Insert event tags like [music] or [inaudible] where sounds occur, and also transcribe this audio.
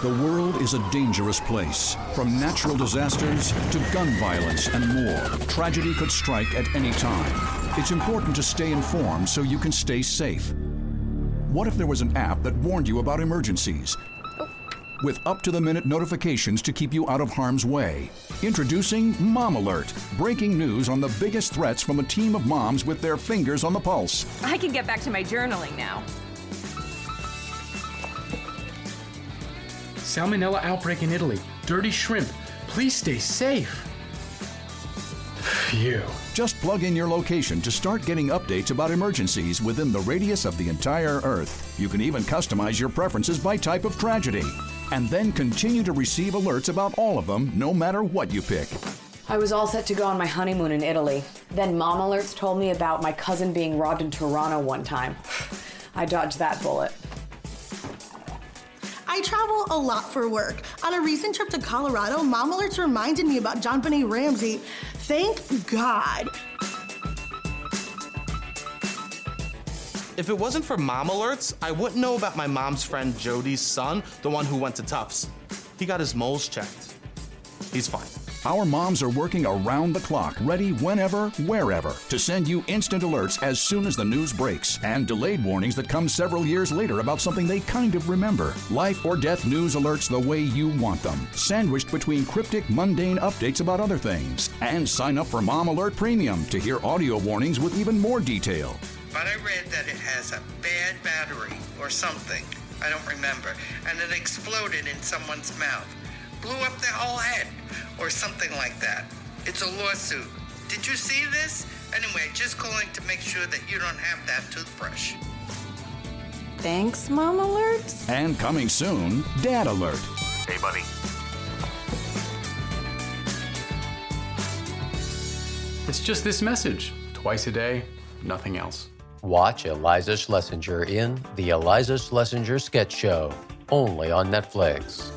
The world is a dangerous place. From natural disasters to gun violence and more, tragedy could strike at any time. It's important to stay informed so you can stay safe. What if there was an app that warned you about emergencies? With up to the minute notifications to keep you out of harm's way. Introducing Mom Alert, breaking news on the biggest threats from a team of moms with their fingers on the pulse. I can get back to my journaling now. Salmonella outbreak in Italy. Dirty shrimp. Please stay safe. Phew. Just plug in your location to start getting updates about emergencies within the radius of the entire Earth. You can even customize your preferences by type of tragedy. And then continue to receive alerts about all of them, no matter what you pick. I was all set to go on my honeymoon in Italy. Then Mom Alerts told me about my cousin being robbed in Toronto one time. [sighs] I dodged that bullet. I travel a lot for work. On a recent trip to Colorado, Mom Alerts reminded me about JonBenét Ramsey. Thank God. If it wasn't for mom alerts, I wouldn't know about my mom's friend Jody's son, the one who went to Tufts. He got his moles checked. He's fine. Our moms are working around the clock, ready whenever, wherever, to send you instant alerts as soon as the news breaks, and delayed warnings that come several years later about something they kind of remember. Life or death news alerts the way you want them, sandwiched between cryptic, mundane updates about other things. And sign up for Mom Alert Premium to hear audio warnings with even more detail. But I read that it has a bad battery or something. I don't remember. And it exploded in someone's mouth. Blew up their whole head or something like that. It's a lawsuit. Did you see this? Anyway, just calling to make sure that you don't have that toothbrush. Thanks, Mom Alerts. And coming soon, Dad Alert. Hey, buddy. It's just this message. Twice a day, nothing else. Watch Iliza Shlesinger in The Iliza Shlesinger Sketch Show, only on Netflix.